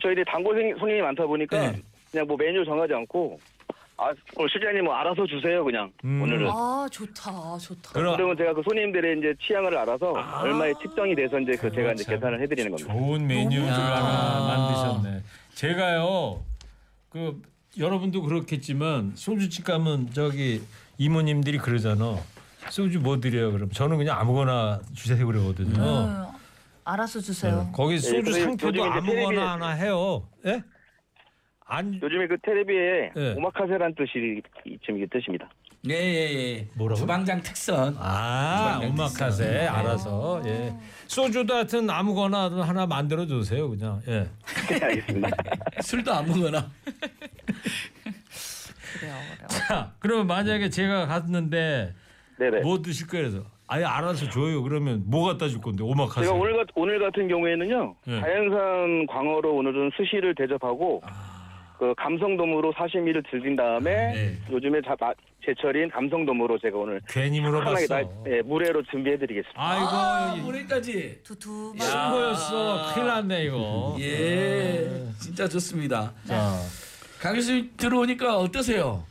저희들이 단골 손님- 손님이 많다 보니까 네. 그냥 뭐 메뉴 정하지 않고 아 오늘 실장님 뭐 알아서 주세요 그냥 음. 오늘은. 아 좋다 좋다. 그럼 그러면 제가 그 손님들의 이제 취향을 알아서 얼마에 측정이 돼서 이제 그 제가 이제 참. 계산을 해드리는 겁니다. 좋은 메뉴를 하나. 만드셨네. 제가요 그 여러분도 그렇겠지만 소주집 가면 저기 이모님들이 그러잖아. 소주 뭐 드려요? 그럼 저는 그냥 아무거나 주세요 그러거든요. 음, 알아서 주세요. 네, 거기 소주 그래서 상표도 요즘에 이제 아무거나 텔레비에- 하나 해요. 예? 안 요즘에 그 텔레비에 네. 오마카세란 뜻이 지금 이게 뜻입니다. 예예예. 예. 뭐라고? 주방장 특선. 아, 주방장 오마카세 특선. 알아서 예. 소주도 하여튼 아무거나 하나 만들어 주세요 그냥. 예. 네, 알겠습니다. 술도 아무거나. 그래요 그래요. 자, 그러면 만약에 제가 갔는데 네네. 뭐 드실 거예요? 그래서 아예 알아서 줘요. 그러면 뭐 갖다 줄 건데 오마카세. 제가 오늘, 같, 오늘 같은 경우에는요 네. 자연산 광어로 오늘은 스시를 대접하고 그 감성돔으로 사시미를 즐긴 다음에 네. 요즘에 자, 마- 제철인 감성돔으로 제가 오늘 괜히 편하게 물어봤어. 나, 네, 물회로 준비해드리겠습니다. 아이고 아, 여기 물에까지. 두두. 야. 신고였어. 큰일 났네 이거. 예. 진짜 좋습니다. 자, 강 교수님 들어오니까 어떠세요?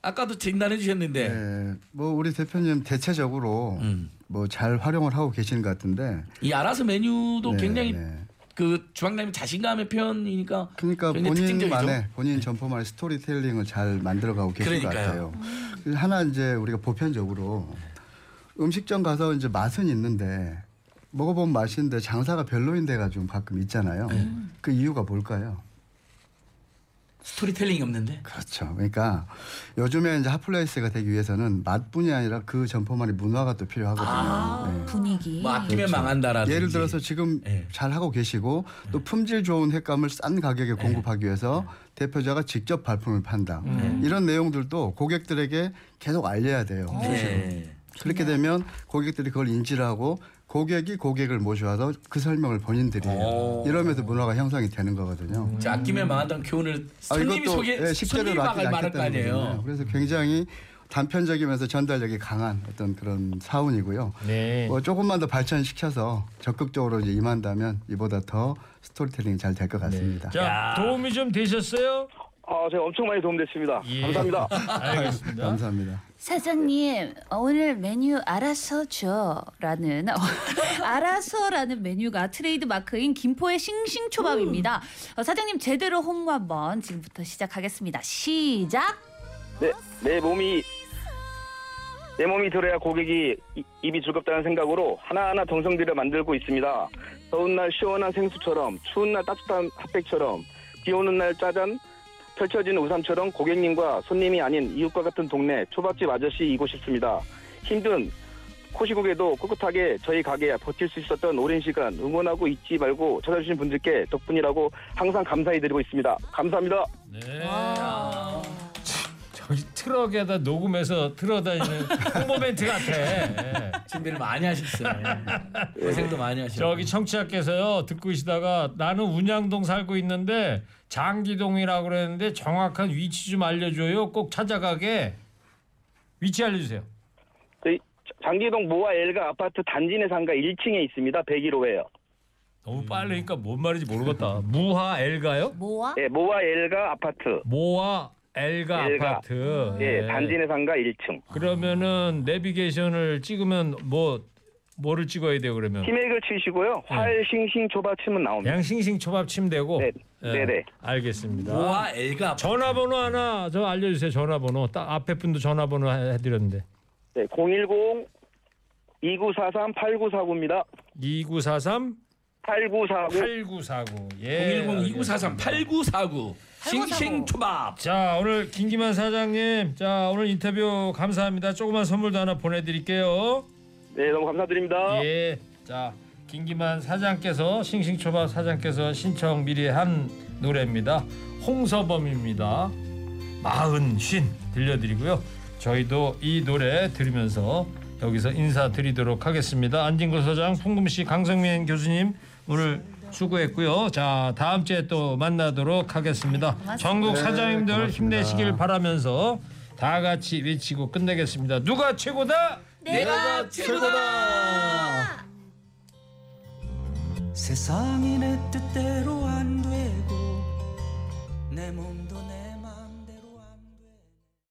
아까도 진단해 주셨는데. 네, 뭐 우리 대표님 대체적으로 음. 뭐잘 활용을 하고 계시는 것 같은데. 이 알아서 메뉴도 네, 굉장히 네. 그 주방장님 자신감의 표현이니까 그러니까. 본인만의 본인 점포만의 스토리텔링을 잘 만들어가고 계신 것 그러니까요. 같아요. 그래서 하나 이제 우리가 보편적으로 음식점 가서 이제 맛은 있는데 먹어보면 맛있는데 장사가 별로인 데가 좀 가끔 있잖아요. 네. 그 이유가 뭘까요? 스토리텔링이 없는데. 그렇죠. 그러니까 요즘에 이제 hot place가 되기 위해서는 맛뿐이 아니라 그 점포만의 문화가 또 필요하거든요. 네. 분위기. 뭐 아끼면 그렇죠. 망한다라든지. 예를 들어서 지금 네. 잘 하고 계시고 또 품질 좋은 횟감을 싼 가격에 공급하기 위해서 대표자가 직접 발품을 판다. 이런 내용들도 고객들에게 계속 알려야 돼요. 네. 그렇게 되면 고객들이 그걸 인지를 하고 고객이 고객을 모셔와서 그 설명을 본인들이 해요. 오. 이러면서 문화가 형성이 되는 거거든요. 자, 아끼면 망한다는 교훈을 아, 손님이 소개 예, 손님이 아끼지 말할 거 아니에요. 거잖아요. 그래서 굉장히 단편적이면서 전달력이 강한 어떤 그런 사운이고요. 네. 뭐 조금만 더 발전시켜서 적극적으로 이제 임한다면 이보다 더 스토리텔링이 잘 될 것 같습니다. 자 도움이 좀 되셨어요? 아, 제가 엄청 많이 도움됐습니다. 감사합니다. 알겠습니다. 감사합니다. 사장님 오늘 메뉴 알아서 줘라는 알아서라는 메뉴가 트레이드 마크인 김포의 싱싱 초밥입니다. 어, 사장님 제대로 홍보 한번 지금부터 시작하겠습니다. 시작. 네, 내 몸이 내 몸이 들어야 고객이 이- 입이 즐겁다는 생각으로 하나하나 정성 들여 만들고 있습니다. 더운 날 시원한 생수처럼 추운 날 따뜻한 핫팩처럼 비 오는 날 짜잔 펼쳐지는 우산처럼 고객님과 손님이 아닌 이웃과 같은 동네 초밥집 아저씨이고 싶습니다. 힘든 코시국에도 꿋꿋하게 저희 가게에 버틸 수 있었던 오랜 시간 응원하고 잊지 말고 찾아주신 분들께 덕분이라고 항상 감사히 드리고 있습니다. 감사합니다. 네. 저기 트럭에다 녹음해서 틀어다니는 홍보 멘트 같아. 예. 준비를 많이 하셨어요. 고생도 많이 하셨어요. 저기 청취자께서요 듣고 계시다가 나는 운양동 살고 있는데 장기동이라고 그랬는데 정확한 위치 좀 알려줘요. 꼭 찾아가게 위치 알려주세요. 저희 장기동 모아 엘가 아파트 단지 내 상가 1층에 있습니다. 101호에요. 너무 빠르니까 뭔 말인지 모르겠다. 무하 엘가요? 모아? 네, 모아 엘가 아파트. 모하 엘가, 엘가. 아파트. 네, 단지 내 상가 1층. 그러면은 내비게이션을 찍으면 뭐 뭐를 찍어야 돼요 그러면? 티맥을 치시고요. 활 싱싱 나옵니다. 그냥 싱싱 초밥 치면 되고. 네, 예, 네네. 알겠습니다. 모아 엘가 전화번호 하나 저 알려주세요. 전화번호. 딱 앞에 분도 전화번호 해- 해드렸는데. 네, 010 2943 8949입니다. 2943 8949. 8949. 예. 010 2943 8949 싱싱 초밥. 자 오늘 김기만 사장님, 자 오늘 인터뷰 감사합니다. 조그만 선물도 하나 보내드릴게요. 네, 너무 감사드립니다. 예. 자 김기만 사장께서 싱싱초밥 사장께서 신청 미리 한 노래입니다. 홍서범입니다. 마흔 쉰 들려드리고요. 저희도 이 노래 들으면서 여기서 인사드리도록 하겠습니다. 안진걸 소장, 풍금 씨, 강성민 교수님 오늘 수고했고요. 자 다음 주에 또 만나도록 하겠습니다. 전국 네, 사장님들 고맙습니다. 힘내시길 바라면서 다 같이 외치고 끝내겠습니다. 누가 최고다? 내가 최고다. 세상이 내 뜻대로 안 되고 내 몸도 내